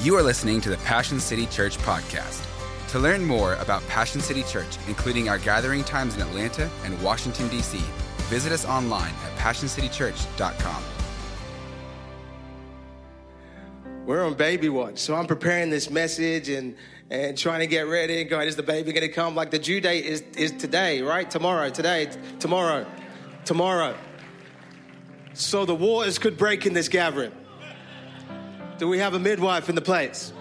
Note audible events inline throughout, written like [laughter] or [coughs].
You are listening to the Passion City Church podcast. To learn more about Passion City Church, including our gathering times in Atlanta and Washington, D.C., visit us online at PassionCityChurch.com. We're on baby watch, so I'm preparing this message and and trying to get ready and going, is the baby going to come? Like the due date is, is today, right? Tomorrow, today, tomorrow, tomorrow. So the waters could break in this gathering. Do we have a midwife in the place?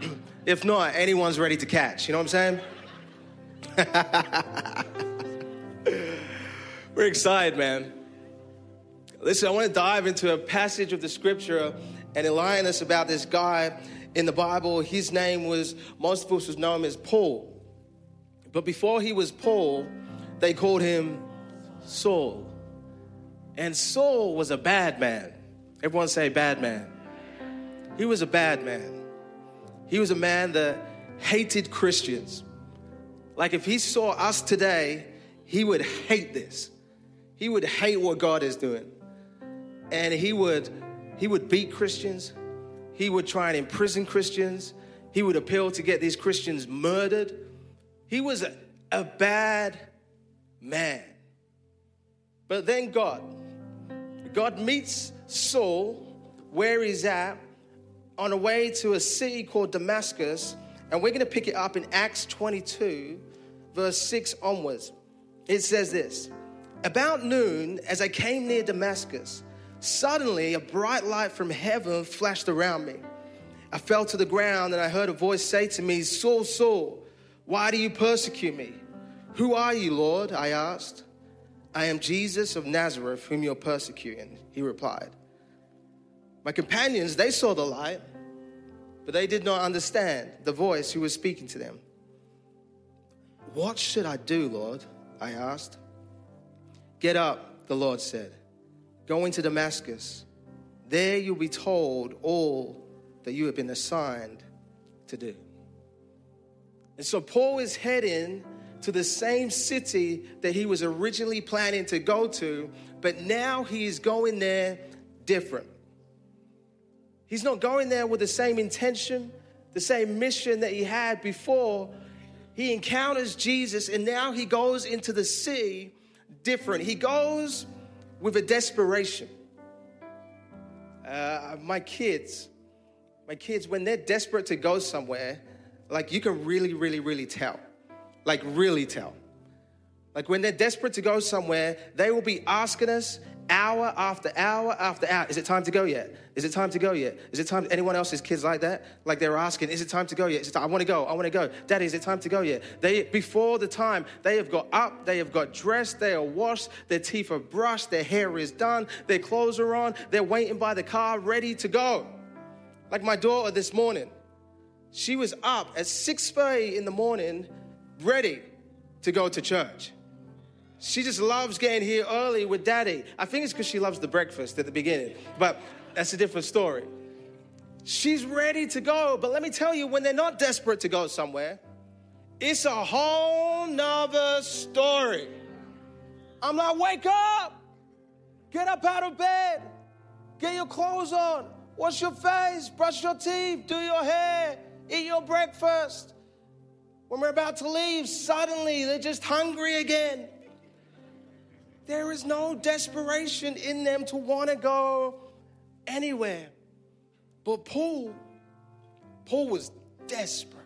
[clears throat] If not, anyone's ready to catch. You know what I'm saying? [laughs] We're excited, man. Listen, I want to dive into a passage of the scripture and enlighten us about this guy in the Bible. His name was, most of us know him as Paul. But before he was Paul, they called him Saul. And Saul was a bad man. Everyone say, bad man. He was a bad man. He was a man that hated Christians. Like if he saw us today, he would hate this. He would hate what God is doing. And he would he would beat Christians. He would try and imprison Christians. He would appeal to get these Christians murdered. He was a, a bad man. But then God, God meets Saul where he's at on a way to a city called Damascus, and we're going to pick it up in Acts 22, verse 6 onwards. It says this About noon, as I came near Damascus, suddenly a bright light from heaven flashed around me. I fell to the ground, and I heard a voice say to me, Saul, Saul, why do you persecute me? Who are you, Lord? I asked. I am Jesus of Nazareth, whom you're persecuting, he replied. My companions, they saw the light, but they did not understand the voice who was speaking to them. What should I do, Lord? I asked. Get up, the Lord said. Go into Damascus. There you'll be told all that you have been assigned to do. And so Paul is heading to the same city that he was originally planning to go to, but now he is going there different. He's not going there with the same intention, the same mission that he had before. He encounters Jesus and now he goes into the sea different. He goes with a desperation. Uh, my kids, my kids, when they're desperate to go somewhere, like you can really, really, really tell. Like, really tell. Like, when they're desperate to go somewhere, they will be asking us hour after hour after hour. Is it time to go yet? Is it time to go yet? Is it time? Anyone else's kids like that? Like they're asking, is it time to go yet? Time? I want to go. I want to go. Daddy, is it time to go yet? They before the time they have got up, they have got dressed, they are washed, their teeth are brushed, their hair is done, their clothes are on, they're waiting by the car, ready to go. Like my daughter this morning, she was up at 6:30 in the morning, ready to go to church. She just loves getting here early with daddy. I think it's because she loves the breakfast at the beginning, but that's a different story. She's ready to go, but let me tell you, when they're not desperate to go somewhere, it's a whole nother story. I'm like, wake up, get up out of bed, get your clothes on, wash your face, brush your teeth, do your hair, eat your breakfast. When we're about to leave, suddenly they're just hungry again. There is no desperation in them to want to go anywhere. But Paul, Paul was desperate.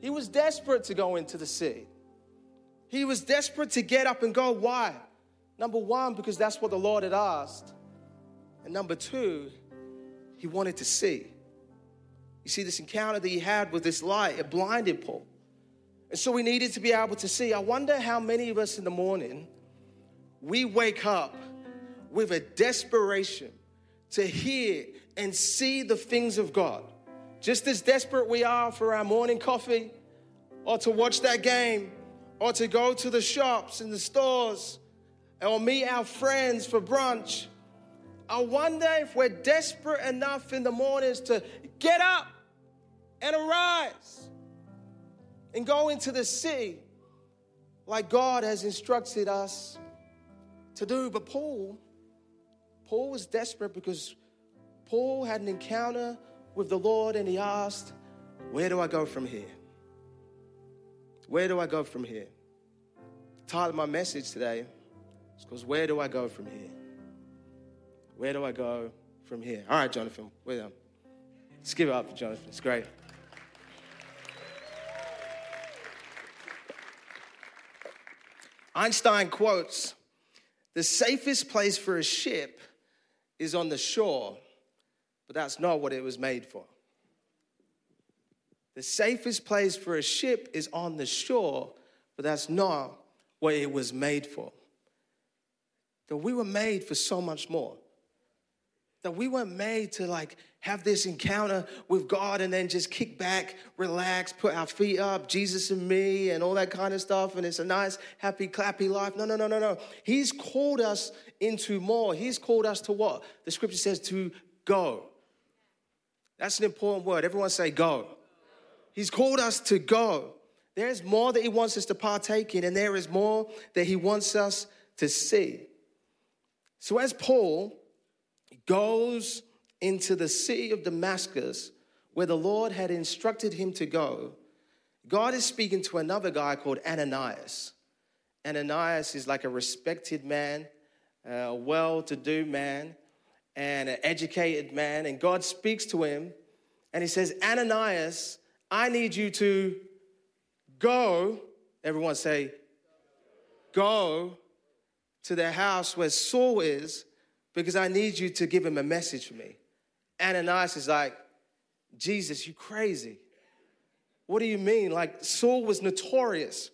He was desperate to go into the city. He was desperate to get up and go. Why? Number one, because that's what the Lord had asked. And number two, he wanted to see. You see, this encounter that he had with this light, it blinded Paul. And so we needed to be able to see. I wonder how many of us in the morning we wake up with a desperation to hear and see the things of God. Just as desperate we are for our morning coffee, or to watch that game, or to go to the shops and the stores, or meet our friends for brunch. I wonder if we're desperate enough in the mornings to get up and arise and go into the city like God has instructed us to do. But Paul, Paul was desperate because Paul had an encounter with the Lord and he asked, Where do I go from here? Where do I go from here? The title of my message today is because Where do I go from here? Where do I go from here? All right, Jonathan, where am Let's give it up for Jonathan. It's great. Einstein quotes The safest place for a ship is on the shore, but that's not what it was made for. The safest place for a ship is on the shore, but that's not what it was made for. That we were made for so much more. That we weren't made to like have this encounter with God and then just kick back, relax, put our feet up, Jesus and me, and all that kind of stuff. And it's a nice, happy, clappy life. No, no, no, no, no. He's called us into more. He's called us to what? The scripture says to go. That's an important word. Everyone say go. He's called us to go. There's more that He wants us to partake in, and there is more that He wants us to see. So, as Paul goes into the city of Damascus, where the Lord had instructed him to go, God is speaking to another guy called Ananias. Ananias is like a respected man, a well to do man, and an educated man. And God speaks to him and he says, Ananias, I need you to go. Everyone say, go to the house where Saul is because I need you to give him a message for me. Ananias is like, Jesus, you crazy. What do you mean? Like, Saul was notorious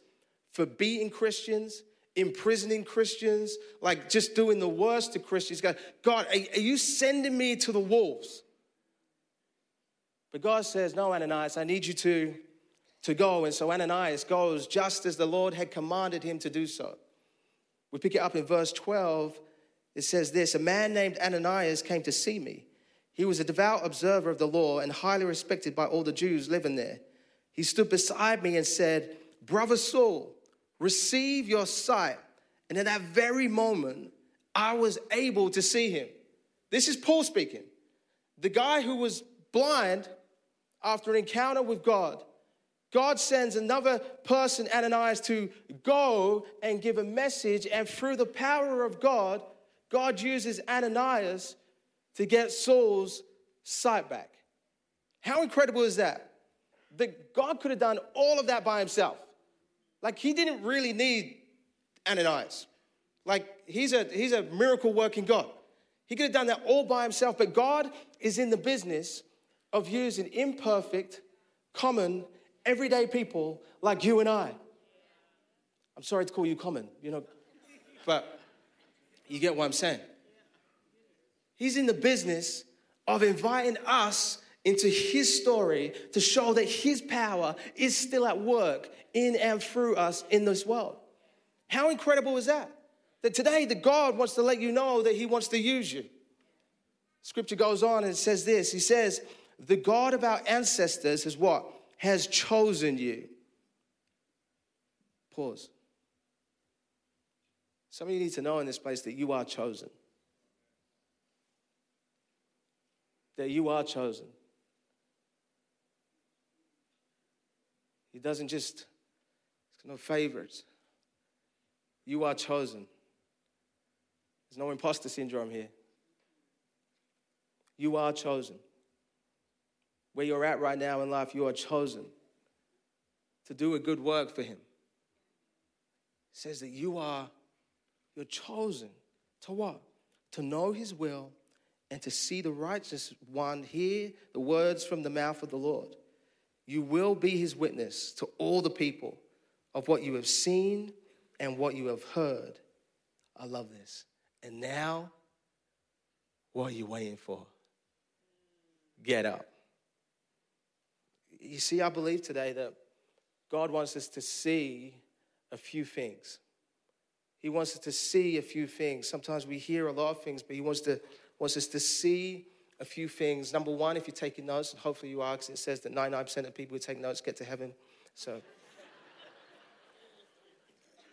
for beating Christians, imprisoning Christians, like just doing the worst to Christians. God, God, are, are you sending me to the wolves? But God says, No, Ananias, I need you to, to go. And so Ananias goes just as the Lord had commanded him to do so. We pick it up in verse 12. It says this A man named Ananias came to see me. He was a devout observer of the law and highly respected by all the Jews living there. He stood beside me and said, Brother Saul, receive your sight. And in that very moment, I was able to see him. This is Paul speaking. The guy who was blind after an encounter with God, God sends another person, Ananias, to go and give a message. And through the power of God, God uses Ananias to get Saul's sight back. How incredible is that? That God could have done all of that by himself. Like he didn't really need Ananias. Like he's a he's a miracle working God. He could have done that all by himself, but God is in the business of using imperfect, common, everyday people like you and I. I'm sorry to call you common, you know, but you get what I'm saying. He's in the business of inviting us into his story to show that his power is still at work in and through us in this world. How incredible is that? That today the God wants to let you know that he wants to use you. Scripture goes on and it says this. He says, "The God of our ancestors has what? Has chosen you." Pause. Some of you need to know in this place that you are chosen. that you are chosen. He doesn't just, no favors. You are chosen. There's no imposter syndrome here. You are chosen. Where you're at right now in life, you are chosen to do a good work for Him. It says that you are, you're chosen to what? To know His will and to see the righteous one hear the words from the mouth of the Lord. You will be his witness to all the people of what you have seen and what you have heard. I love this. And now, what are you waiting for? Get up. You see, I believe today that God wants us to see a few things. He wants us to see a few things. Sometimes we hear a lot of things, but He wants to wants us to see a few things. Number one, if you're taking notes, and hopefully you are, because it says that 99% of people who take notes get to heaven. So,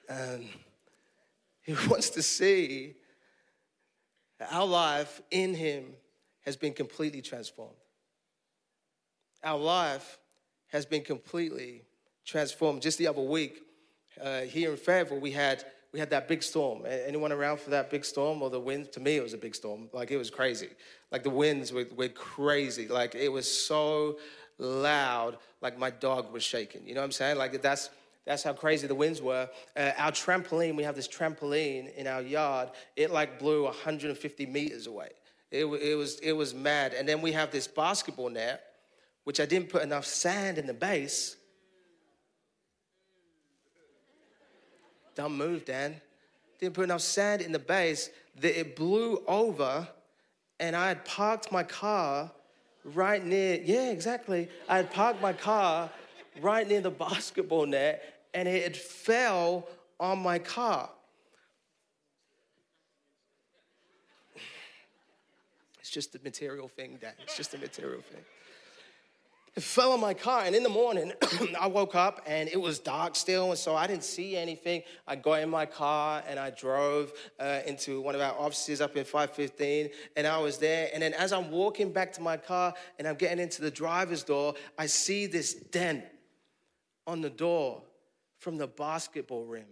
um, he [laughs] wants to see that our life in him has been completely transformed. our life has been completely transformed. Just the other week, uh, here in Fayetteville, we had we had that big storm. Anyone around for that big storm or the wind? To me, it was a big storm. Like it was crazy. Like the winds were, were crazy. Like it was so loud. Like my dog was shaking. You know what I'm saying? Like that's that's how crazy the winds were. Uh, our trampoline, we have this trampoline in our yard. It like blew 150 meters away. It, it was it was mad. And then we have this basketball net, which I didn't put enough sand in the base Don't move, Dan. Didn't put enough sand in the base that it blew over, and I had parked my car right near, yeah, exactly. I had parked my car right near the [laughs] basketball net, and it fell on my car. [sighs] It's just a material thing, Dan. It's just a material thing. It fell on my car, and in the morning, [clears throat] I woke up and it was dark still, and so I didn't see anything. I got in my car and I drove uh, into one of our offices up in 515, and I was there. And then as I'm walking back to my car and I'm getting into the driver's door, I see this dent on the door from the basketball rim.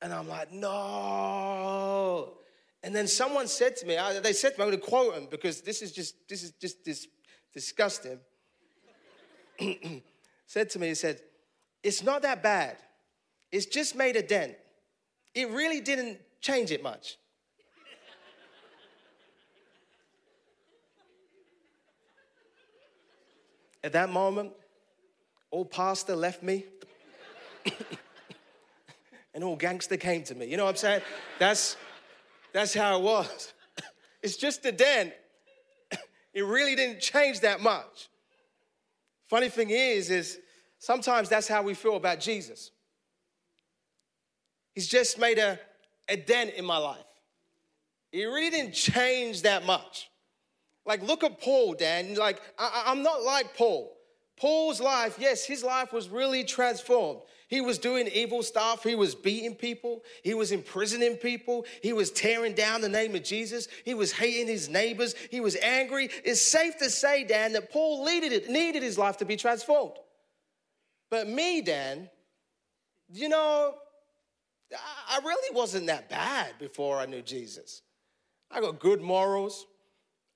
And I'm like, no. And then someone said to me, they said to me, I'm going to quote them because this is just, this is just this disgusting. [clears throat] said to me, he said, It's not that bad. It's just made a dent. It really didn't change it much. At that moment, old pastor left me. [coughs] and old gangster came to me. You know what I'm saying? That's that's how it was. [coughs] It's just a dent. [coughs] It really didn't change that much. Funny thing is, is sometimes that's how we feel about Jesus. He's just made a, a dent in my life. He really didn't change that much. Like, look at Paul, Dan. Like, I, I'm not like Paul. Paul's life, yes, his life was really transformed. He was doing evil stuff. He was beating people. He was imprisoning people. He was tearing down the name of Jesus. He was hating his neighbors. He was angry. It's safe to say, Dan, that Paul needed it, needed his life to be transformed. But me, Dan, you know, I really wasn't that bad before I knew Jesus. I got good morals.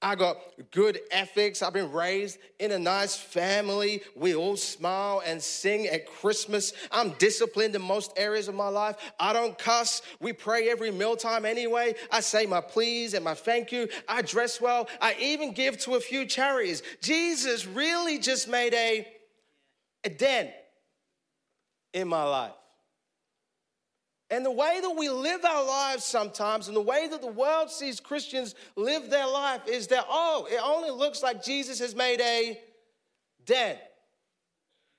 I got good ethics. I've been raised in a nice family. We all smile and sing at Christmas. I'm disciplined in most areas of my life. I don't cuss. We pray every mealtime anyway. I say my please and my thank you. I dress well. I even give to a few charities. Jesus really just made a, a dent in my life. And the way that we live our lives sometimes, and the way that the world sees Christians live their life, is that, oh, it only looks like Jesus has made a dent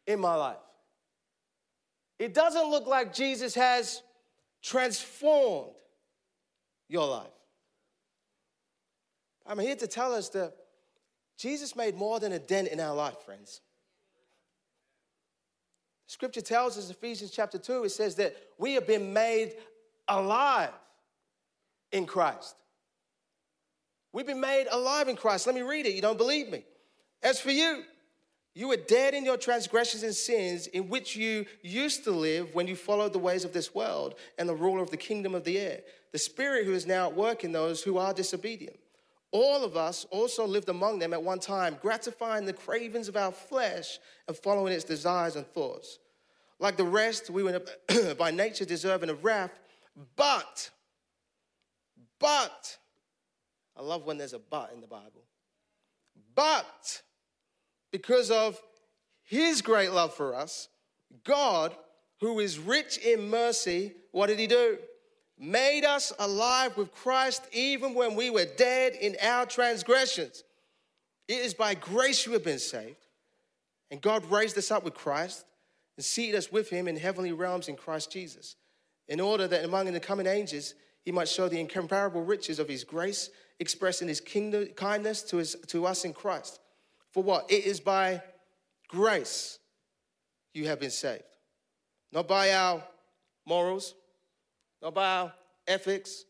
in my life. It doesn't look like Jesus has transformed your life. I'm here to tell us that Jesus made more than a dent in our life, friends. Scripture tells us, Ephesians chapter 2, it says that we have been made alive in Christ. We've been made alive in Christ. Let me read it. You don't believe me. As for you, you were dead in your transgressions and sins in which you used to live when you followed the ways of this world and the ruler of the kingdom of the air, the spirit who is now at work in those who are disobedient. All of us also lived among them at one time, gratifying the cravings of our flesh and following its desires and thoughts. Like the rest, we were [clears throat] by nature deserving of wrath, but, but, I love when there's a but in the Bible. But, because of his great love for us, God, who is rich in mercy, what did he do? made us alive with Christ even when we were dead in our transgressions. It is by grace you have been saved. And God raised us up with Christ and seated us with him in heavenly realms in Christ Jesus, in order that among the coming ages he might show the incomparable riches of his grace expressed in his kingdom kindness to, his, to us in Christ. For what? It is by grace you have been saved. Not by our morals, not by our ethics,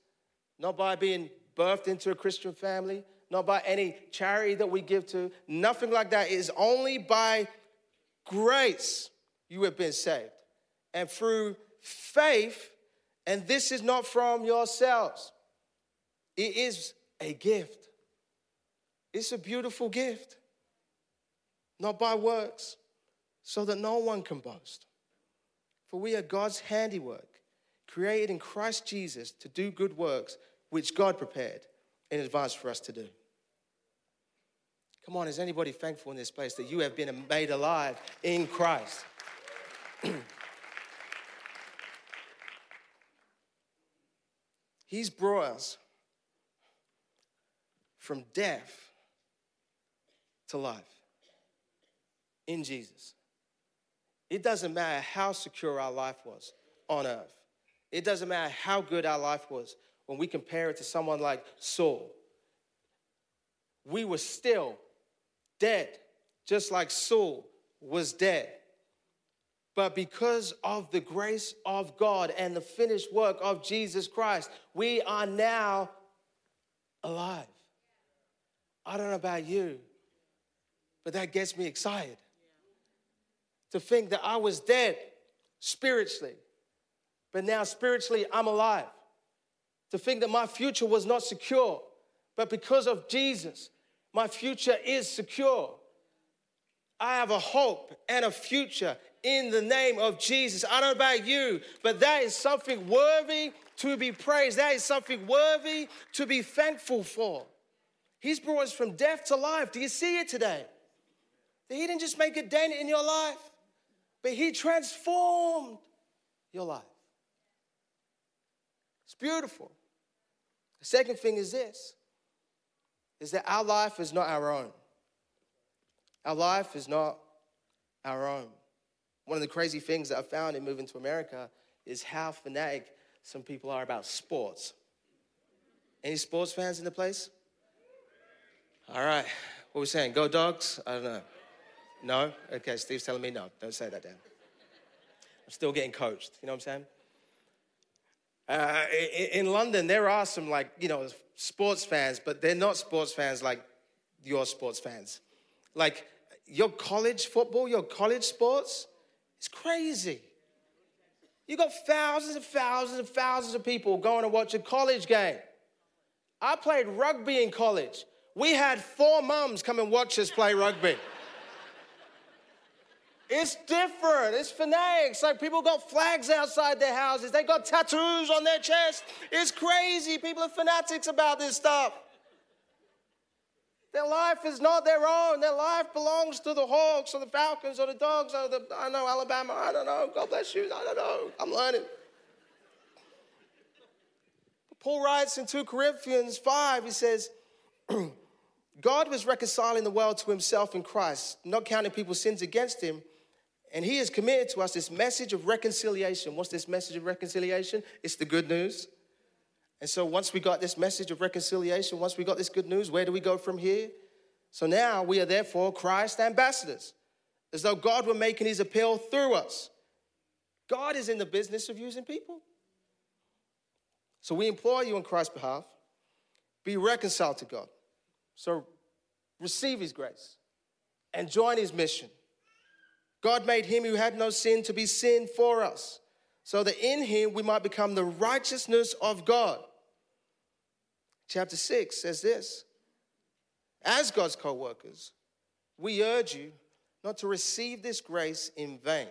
not by being birthed into a Christian family, not by any charity that we give to, nothing like that. It is only by grace you have been saved. And through faith, and this is not from yourselves, it is a gift. It's a beautiful gift, not by works, so that no one can boast. For we are God's handiwork, created in Christ Jesus to do good works, which God prepared in advance for us to do. Come on, is anybody thankful in this place that you have been made alive in Christ? [clears throat] He's brought us from death to life in Jesus. It doesn't matter how secure our life was on earth, it doesn't matter how good our life was when we compare it to someone like Saul. We were still dead, just like Saul was dead. But because of the grace of God and the finished work of Jesus Christ, we are now alive. I don't know about you, but that gets me excited. To think that I was dead spiritually, but now spiritually I'm alive. To think that my future was not secure, but because of Jesus, my future is secure. I have a hope and a future in the name of Jesus. I don't know about you, but that is something worthy to be praised. That is something worthy to be thankful for. He's brought us from death to life. Do you see it today? That He didn't just make a dent in your life, but He transformed your life. It's beautiful. The second thing is this is that our life is not our own. Our life is not our own. One of the crazy things that I found in moving to America is how fanatic some people are about sports. Any sports fans in the place? All right. What are we saying? Go dogs? I don't know. No? Okay, Steve's telling me no. Don't say that, Dan. I'm still getting coached. You know what I'm saying? Uh, in, in London, there are some like, you know, sports fans, but they're not sports fans like your sports fans. Like your college football, your college sports, it's crazy. You got thousands and thousands and thousands of people going to watch a college game. I played rugby in college. We had four mums come and watch us play rugby. It's different. It's fanatics. Like people got flags outside their houses. They got tattoos on their chest. It's crazy. People are fanatics about this stuff. Their life is not their own. Their life belongs to the Hawks or the Falcons or the Dogs or the, I know, Alabama. I don't know. God bless you. I don't know. I'm learning. Paul writes in 2 Corinthians 5, he says, [clears throat] God was reconciling the world to himself in Christ, not counting people's sins against him. And he has committed to us this message of reconciliation. What's this message of reconciliation? It's the good news. And so once we got this message of reconciliation, once we got this good news, where do we go from here? So now we are therefore Christ ambassadors, as though God were making his appeal through us. God is in the business of using people. So we implore you on Christ's behalf be reconciled to God. So receive his grace and join his mission God made him who had no sin to be sin for us, so that in him we might become the righteousness of God. Chapter 6 says this As God's co workers, we urge you not to receive this grace in vain.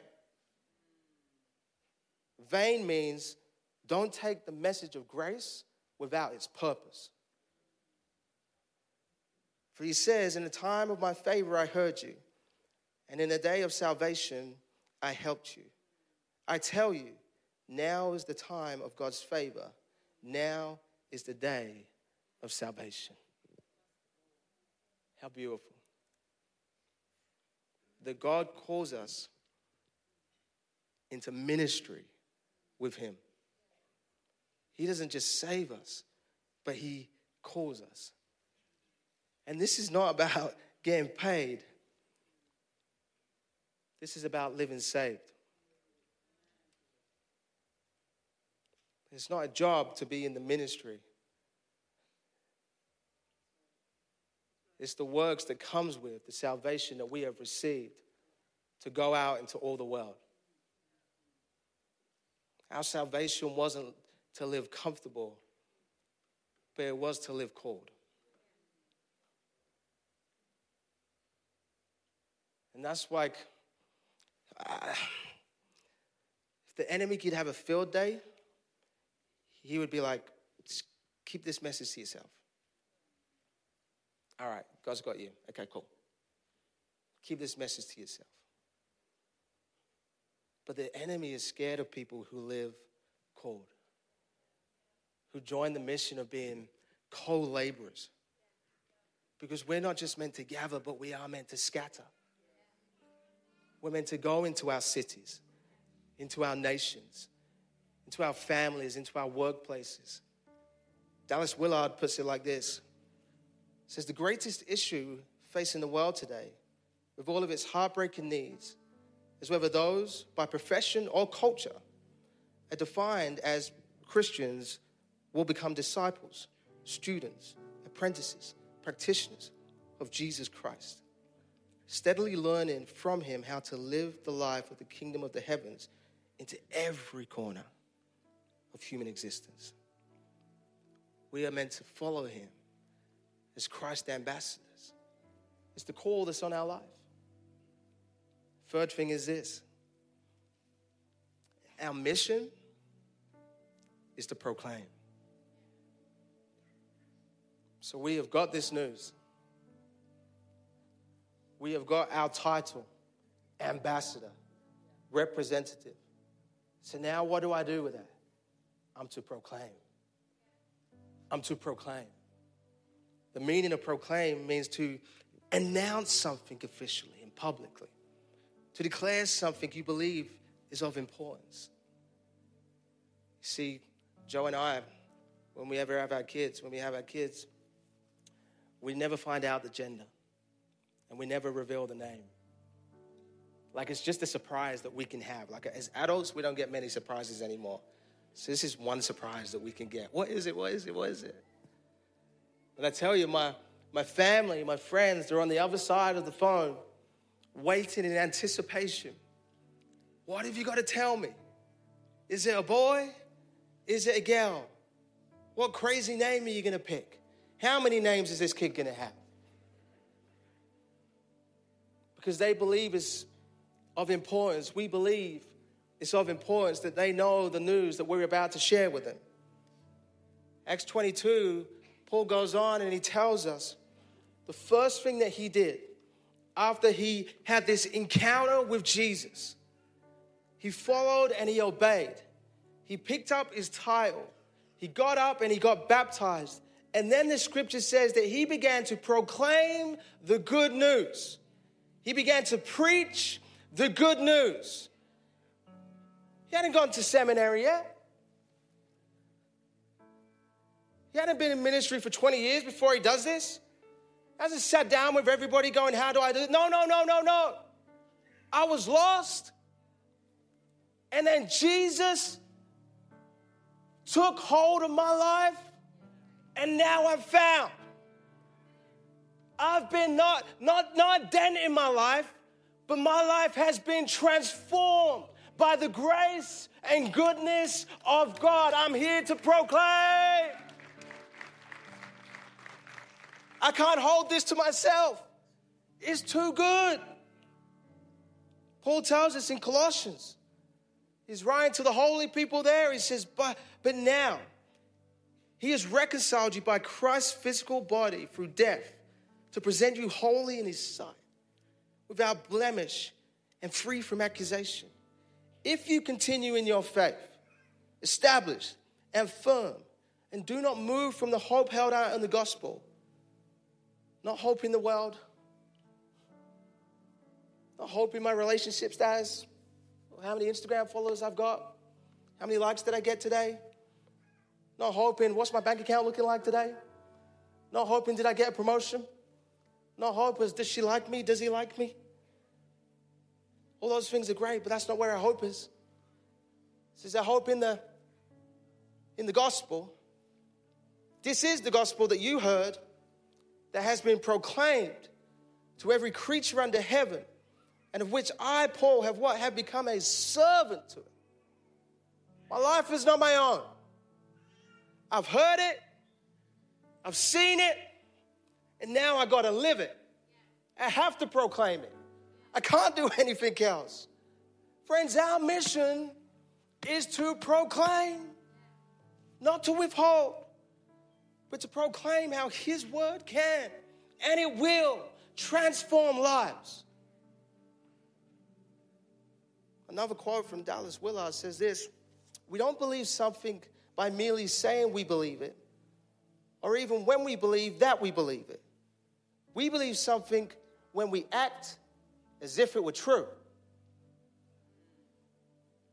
Vain means don't take the message of grace without its purpose. For he says, In the time of my favor I heard you and in the day of salvation, I helped you. I tell you, now is the time of God's favor. Now is the day of salvation. How beautiful. That God calls us into ministry with Him. He doesn't just save us, but He calls us. And this is not about [laughs] getting paid. This is about living saved. It's not a job to be in the ministry. It's the works that comes with the salvation that we have received to go out into all the world. Our salvation wasn't to live comfortable, but it was to live called. And that's like, uh, if the enemy could have a field day, he would be like, keep this message to yourself. All right, God's got you. Okay, cool. Keep this message to yourself. But the enemy is scared of people who live called, who join the mission of being co laborers. Because we're not just meant to gather, but we are meant to scatter. We're meant to go into our cities, into our nations, into our families, into our workplaces. Dallas Willard puts it like this says the greatest issue facing the world today, with all of its heartbreaking needs, is whether those by profession or culture are defined as Christians will become disciples, students, apprentices, practitioners of Jesus Christ, steadily learning from him how to live the life of the kingdom of the heavens into every corner of human existence. We are meant to follow him as Christ ambassadors. It's the call that's on our life. Third thing is this our mission is to proclaim. So we have got this news. We have got our title, ambassador, representative. So now what do I do with that? I'm to proclaim. I'm to proclaim. The meaning of proclaim means to announce something officially and publicly, to declare something you believe is of importance. You see, Joe and I, when we ever have our kids, when we have our kids, we never find out the gender and we never reveal the name. Like it's just a surprise that we can have. Like as adults, we don't get many surprises anymore. So this is one surprise that we can get. What is it? What is it? What is it? And I tell you, my, my family, my friends, they're on the other side of the phone, waiting in anticipation. What have you got to tell me? Is it a boy? Is it a girl? What crazy name are you going to pick? How many names is this kid going to have? Because they believe it's of importance. We believe it's of importance that they know the news that we're about to share with them. Acts 22 Paul goes on and he tells us the first thing that he did after he had this encounter with Jesus, he followed and he obeyed. He picked up his title, he got up and he got baptized. And then the scripture says that he began to proclaim the good news. He began to preach the good news. He hadn't gone to seminary yet. He hadn't been in ministry for 20 years before he does this. He hasn't sat down with everybody going, How do I do it? No, no, no, no, no. I was lost. And then Jesus took hold of my life, and now I'm found. I've been not, not, not dent in my life, but my life has been transformed by the grace and goodness of God. I'm here to proclaim. I can't hold this to myself. It's too good. Paul tells us in Colossians, he's writing to the holy people there. He says, But, but now, he has reconciled you by Christ's physical body through death to present you holy in his sight, without blemish and free from accusation. If you continue in your faith, established and firm, and do not move from the hope held out in the gospel not hope in the world. Not hope in my relationship status. How many Instagram followers I've got. How many likes did I get today? Not hoping, what's my bank account looking like today? Not hoping, did I get a promotion? Not hoping, does she like me? Does he like me? All those things are great, but that's not where our hope is. It says our hope in the in the gospel. This is the gospel that you heard that has been proclaimed to every creature under heaven, and of which I, Paul, have what? Have become a servant to it. My life is not my own. I've heard it, I've seen it, and now I got to live it. I have to proclaim it. I can't do [laughs] anything else. Friends, our mission is to proclaim, not to withhold, but to proclaim how His word can and it will transform lives. Another quote from Dallas Willard says this We don't believe something by merely saying we believe it, or even when we believe that we believe it. We believe something when we act as if it were true.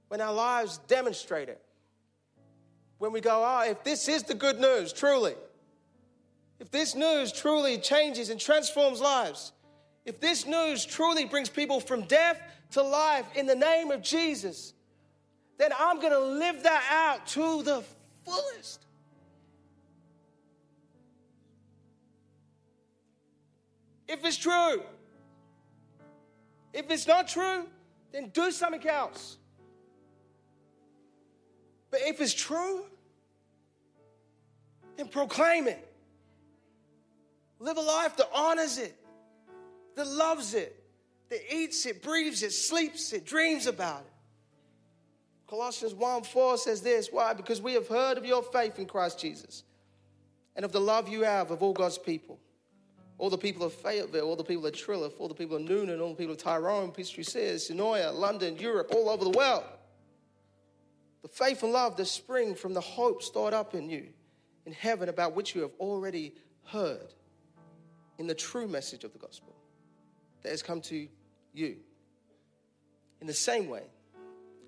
When our lives demonstrate it. When we go, oh, if this is the good news, truly, if this news truly changes and transforms lives, if this news truly brings people from death to life in the name of Jesus, then I'm going to live that out to the fullest. If it's true, if it's not true, then do something else. But if it's true, then proclaim it. Live a life that honors it, that loves it, that eats it, breathes it, sleeps it, dreams about it. Colossians 1 4 says this. Why? Because we have heard of your faith in Christ Jesus and of the love you have of all God's people all the people of Fayetteville, all the people of Trilliff, all the people of Newnan, all the people of Tyrone, Peachtree City, Senoia, London, Europe, all over the world. The faith and love that spring from the hope stored up in you in heaven about which you have already heard in the true message of the gospel that has come to you. In the same way,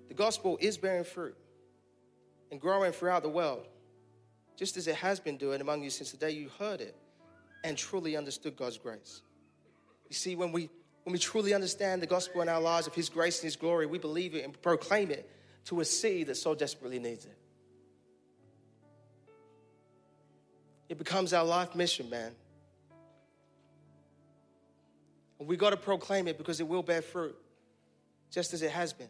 the gospel is bearing fruit and growing throughout the world, just as it has been doing among you since the day you heard it and truly understood God's grace. You see, when we when we truly understand the gospel in our lives of His grace and His glory, we believe it and proclaim it to a city that so desperately needs it. It becomes our life mission, man. And we got to proclaim it because it will bear fruit, just as it has been.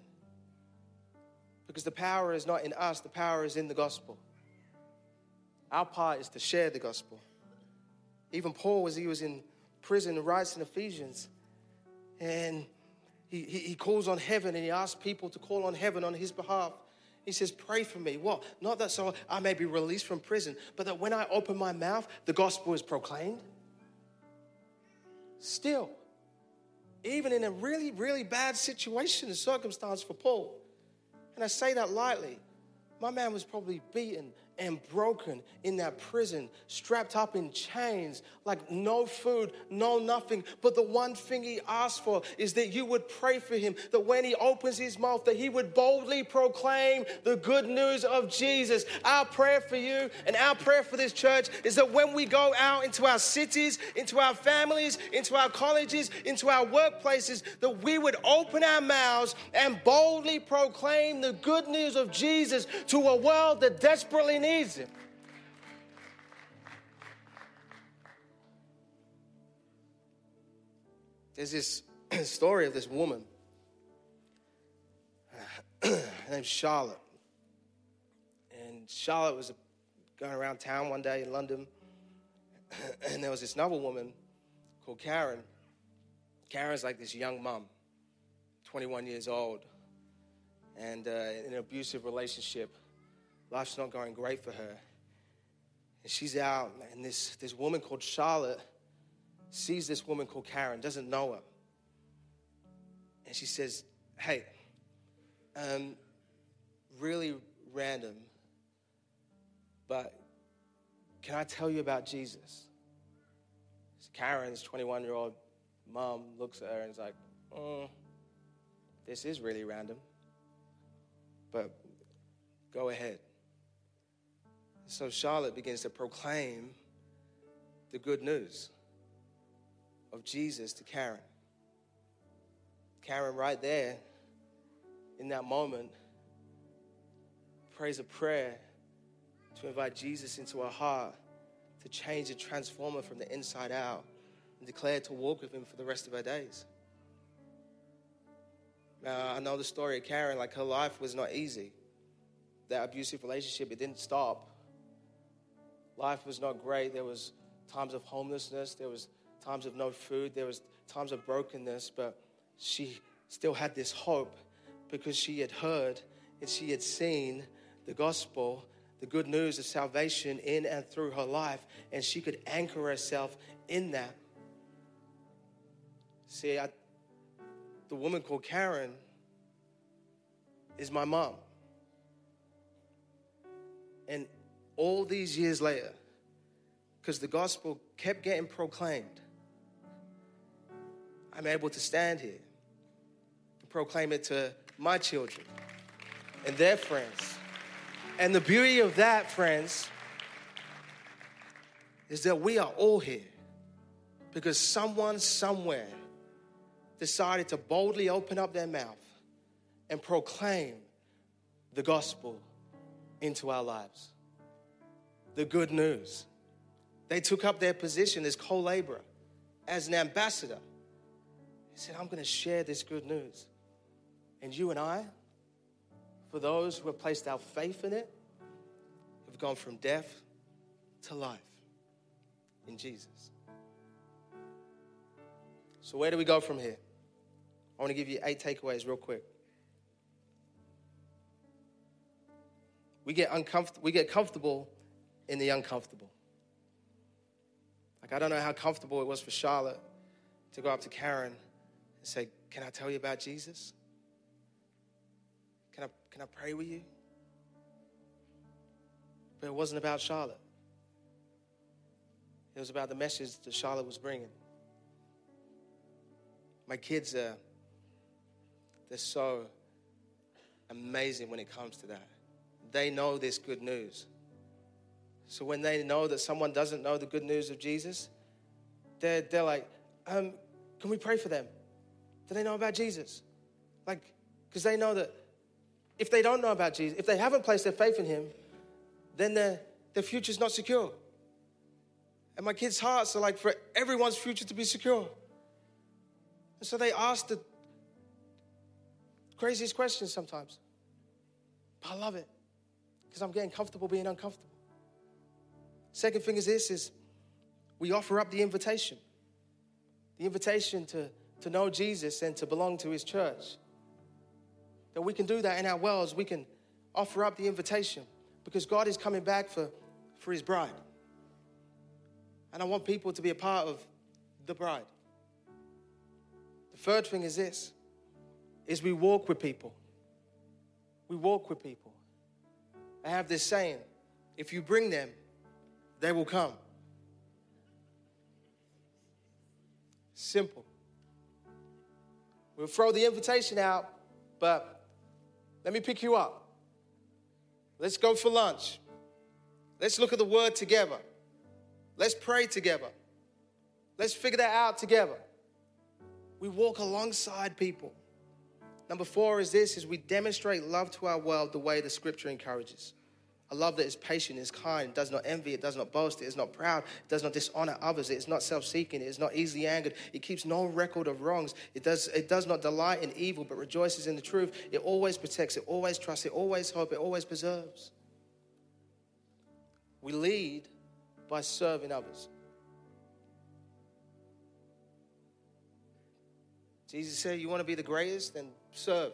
Because the power is not in us, the power is in the gospel. Our part is to share the gospel. Even Paul, as he was in prison, writes in Ephesians, and he, he, he calls on heaven and he asks people to call on heaven on his behalf. He says, Pray for me. What? Not that so I may be released from prison, but that when I open my mouth, the gospel is proclaimed. Still, even in a really, really bad situation and circumstance for Paul, and I say that lightly, my man was probably beaten and broken in that prison, strapped up in chains, like no food, no nothing. But the one thing he asked for is that you would pray for him, that when he opens his mouth, that he would boldly proclaim the good news of Jesus. Our prayer for you and our prayer for this church is that when we go out into our cities, into our families, into our colleges, into our workplaces, that we would open our mouths and boldly proclaim the good news of Jesus to a world that desperately needs needs him. There's this [clears throat] story of this woman. [clears throat] named Charlotte. And Charlotte was going around town one day in London, [clears throat] and there was this other woman called Karen. Karen's like this young mom, 21 years old, and uh, in an abusive relationship life's not going great for her. And she's out, and this, this woman called Charlotte sees this woman called Karen, doesn't know her. And she says, Hey, um, really random, but can I tell you about Jesus? So Karen's 21 year old mom looks at her and is like, mm, This is really random, but go ahead. So Charlotte begins to proclaim the good news of Jesus to Karen. Karen, right there, in that moment, prays a prayer to invite Jesus into her heart to change and transform her from the inside out and declare to walk with Him for the rest of her days. Now, I know the story of Karen, like her life was not easy. That abusive relationship, it didn't stop. Life was not great. There was times of homelessness, there was times of no food, there was times of brokenness, but she still had this hope because she had heard and she had seen the gospel, the good news of salvation in and through her life, and she could anchor herself in that. See, I, the woman called Karen is my mom. And all these years later, because the gospel kept getting proclaimed, I'm able to stand here and proclaim it to my children and their friends. And the beauty of that, friends, is that we are all here because someone somewhere decided to boldly open up their mouth and proclaim the gospel into our lives. The good news. They took up their position as co laborer, as an ambassador. He said, I'm going to share this good news. And you and I, for those who have placed our faith in it, have gone from death to life in Jesus. So, where do we go from here? I want to give you eight takeaways real quick. We get uncomfortable, we get comfortable in the uncomfortable. Like I don't know how comfortable it was for Charlotte to go up to Karen and say, Can I tell you about Jesus? Can I, can I pray with you? But it wasn't about Charlotte. It was about the message that Charlotte was bringing. My kids are, they're so amazing when it comes to that. They know this good news. So when they know that someone doesn't know the good news of Jesus, they're, they're like, um, can we pray for them? Do they know about Jesus? Like, because they know that if they don't know about Jesus, if they haven't placed their faith in Him, then their, their future's not secure. And my kids' hearts are like for everyone's future to be secure. And so they ask the craziest questions sometimes. But I love it because I'm getting comfortable being uncomfortable. Second thing is this is we offer up the invitation. The invitation to, to know Jesus and to belong to his church that we can do that in our wells. We can offer up the invitation because God is coming back for, for his bride. And I want people to be a part of the bride. The third thing is this is we walk with people. We walk with people. I have this saying, if you bring them, they will come. Simple. We'll throw the invitation out, but let me pick you up. Let's go for lunch. Let's look at the word together. Let's pray together. Let's figure that out together. We walk alongside people. Number four is this is we demonstrate love to our world the way the scripture encourages. A love that is patient, is kind, does not envy, it does not boast, it is not proud, it does not dishonor others, it is not self-seeking, it is not easily angered, it keeps no record of wrongs, it does, it does not delight in evil, but rejoices in the truth. It always protects, it always trusts, it always hopes, it always preserves. We lead by serving others. Jesus said, You want to be the greatest? Then serve.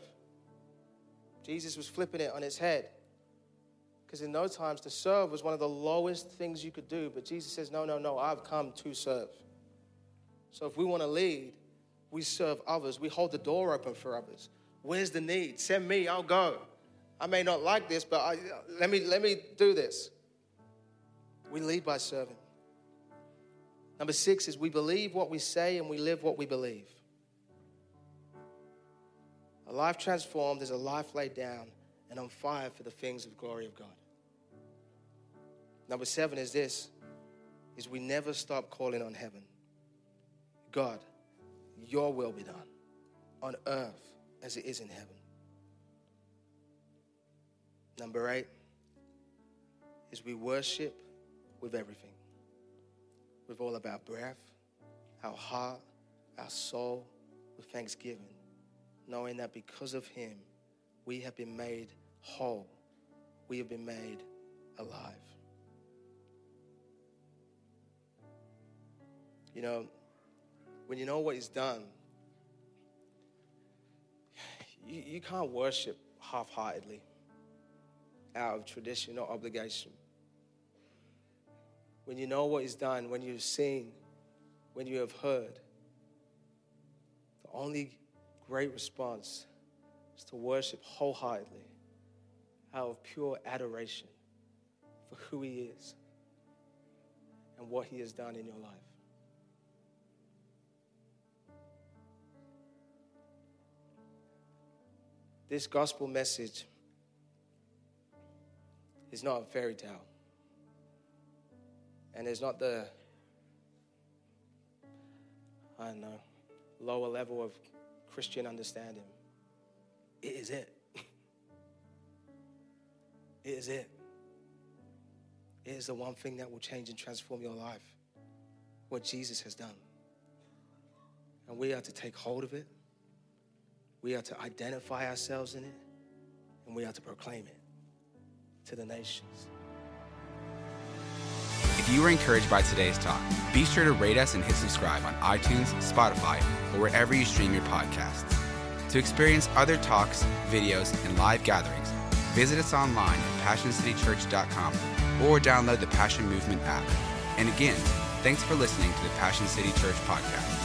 Jesus was flipping it on his head. Because in those times, to serve was one of the lowest things you could do. But Jesus says, No, no, no, I've come to serve. So if we want to lead, we serve others. We hold the door open for others. Where's the need? Send me, I'll go. I may not like this, but I, let, me, let me do this. We lead by serving. Number six is we believe what we say and we live what we believe. A life transformed is a life laid down and on fire for the things of glory of God. Number seven is this is we never stop calling on heaven. God, your will be done on earth as it is in heaven. Number eight is we worship with everything. with all of our breath, our heart, our soul, with thanksgiving, knowing that because of Him, we have been made whole, we have been made alive. You know, when you know what He's done, you, you can't worship half heartedly out of tradition or obligation. When you know what He's done, when you've seen, when you have heard, the only great response is to worship wholeheartedly out of pure adoration for who He is and what He has done in your life. This gospel message is not a fairy tale. And it's not the, I don't know, lower level of Christian understanding. It is it. [laughs] It is it. It is the one thing that will change and transform your life. What Jesus has done. And we are to take hold of it. We are to identify ourselves in it. And we are to proclaim it to the nations. If you were encouraged by today's talk, be sure to rate us and hit subscribe on iTunes, Spotify, or wherever you stream your podcasts. To experience other talks, videos, and live gatherings, visit us online at PassionCityChurch.com or download the Passion Movement app. And again, thanks for listening to the Passion City Church podcast.